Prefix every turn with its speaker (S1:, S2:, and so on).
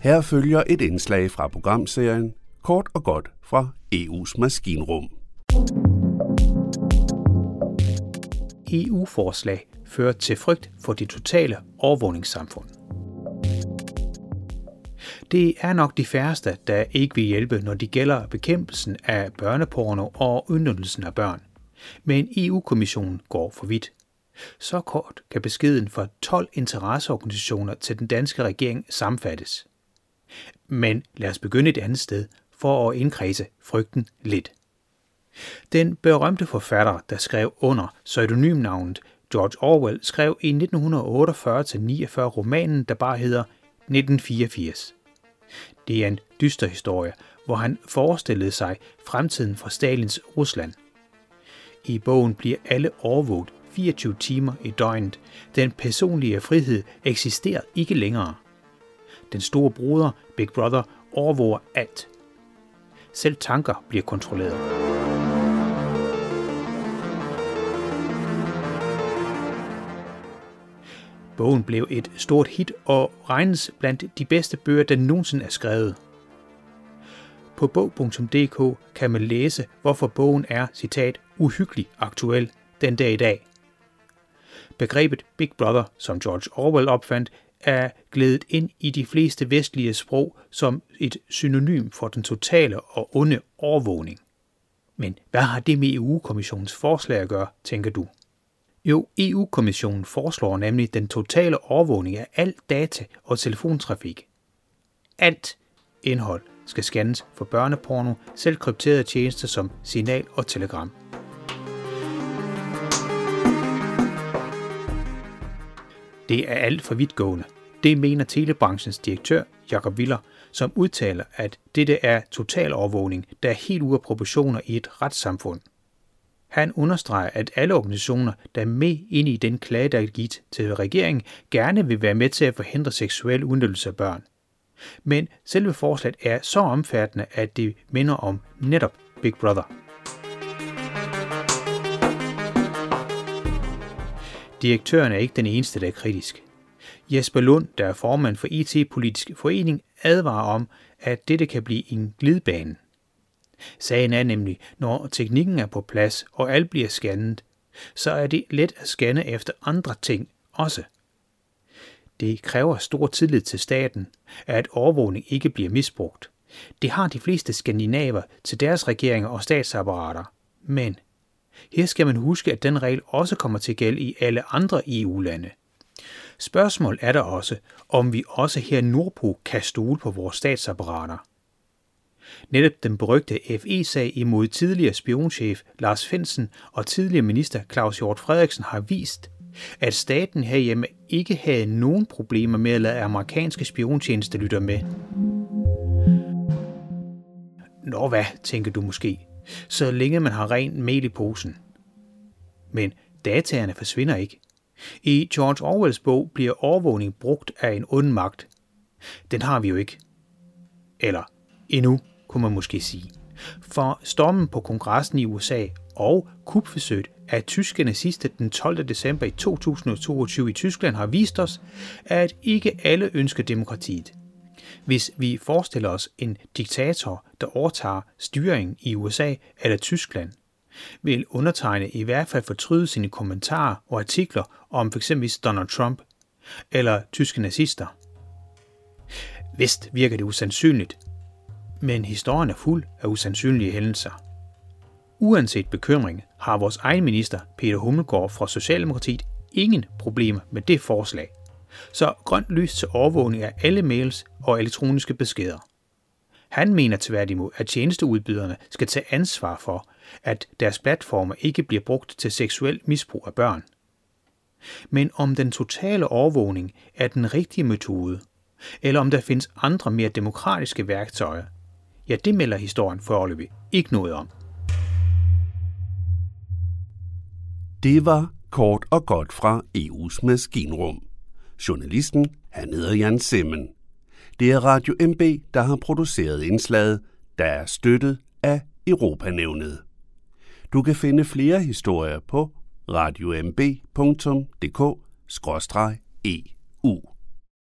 S1: Her følger et indslag fra programserien Kort og godt fra EU's maskinrum.
S2: EU-forslag fører til frygt for det totale overvågningssamfund. Det er nok de færreste, der ikke vil hjælpe, når det gælder bekæmpelsen af børneporno og udnyttelsen af børn. Men EU-kommissionen går for vidt. Så kort kan beskeden fra 12 interesseorganisationer til den danske regering samfattes. Men lad os begynde et andet sted for at indkredse frygten lidt. Den berømte forfatter, der skrev under pseudonymnavnet George Orwell, skrev i 1948-49 romanen, der bare hedder 1984. Det er en dyster historie, hvor han forestillede sig fremtiden fra Stalins Rusland. I bogen bliver alle overvåget 24 timer i døgnet. Den personlige frihed eksisterer ikke længere. Den store bruder, Big Brother, overvåger alt. Selv tanker bliver kontrolleret. Bogen blev et stort hit og regnes blandt de bedste bøger, der nogensinde er skrevet. På bog.dk kan man læse, hvorfor bogen er, citat, uhyggelig aktuel den dag i dag. Begrebet Big Brother, som George Orwell opfandt, er glædet ind i de fleste vestlige sprog som et synonym for den totale og onde overvågning. Men hvad har det med EU-kommissionens forslag at gøre, tænker du? Jo, EU-kommissionen foreslår nemlig den totale overvågning af al data og telefontrafik. Alt indhold skal scannes for børneporno, selv krypterede tjenester som Signal og Telegram. Det er alt for vidtgående. Det mener telebranchens direktør Jakob Viller, som udtaler, at dette er total overvågning, der er helt ude af proportioner i et retssamfund. Han understreger, at alle organisationer, der er med ind i den klage, der er givet til regeringen, gerne vil være med til at forhindre seksuel udnyttelse af børn. Men selve forslaget er så omfattende, at det minder om netop Big Brother. Direktøren er ikke den eneste, der er kritisk. Jesper Lund, der er formand for IT-politisk forening, advarer om, at dette kan blive en glidebane – Sagen er nemlig, når teknikken er på plads og alt bliver scannet, så er det let at scanne efter andre ting også. Det kræver stor tillid til staten, at overvågning ikke bliver misbrugt. Det har de fleste skandinaver til deres regeringer og statsapparater. Men her skal man huske, at den regel også kommer til gæld i alle andre EU-lande. Spørgsmål er der også, om vi også her nordpå kan stole på vores statsapparater. Netop den berygte FE-sag imod tidligere spionchef Lars Finsen og tidligere minister Claus Hjort Frederiksen har vist, at staten herhjemme ikke havde nogen problemer med at lade amerikanske spiontjenester lytte med. Nå hvad, tænker du måske, så længe man har ren mel i posen. Men dataerne forsvinder ikke. I George Orwells bog bliver overvågning brugt af en ond magt. Den har vi jo ikke. Eller endnu kunne man måske sige. For stormen på kongressen i USA og kupforsøget af tyske nazister den 12. december i 2022 i Tyskland har vist os, at ikke alle ønsker demokratiet. Hvis vi forestiller os en diktator, der overtager styringen i USA eller Tyskland, vil undertegne i hvert fald fortryde sine kommentarer og artikler om f.eks. Donald Trump eller tyske nazister. Vist virker det usandsynligt, men historien er fuld af usandsynlige hændelser. Uanset bekymring har vores egen minister, Peter Hummelgaard fra Socialdemokratiet, ingen problemer med det forslag. Så grønt lys til overvågning af alle mails og elektroniske beskeder. Han mener tværtimod, at tjenesteudbyderne skal tage ansvar for, at deres platformer ikke bliver brugt til seksuel misbrug af børn. Men om den totale overvågning er den rigtige metode, eller om der findes andre mere demokratiske værktøjer, ja, det melder historien foreløbig ikke noget om.
S1: Det var kort og godt fra EU's maskinrum. Journalisten, han hedder Jan Simmen. Det er Radio MB, der har produceret indslaget, der er støttet af Europanævnet. Du kan finde flere historier på radiomb.dk-eu.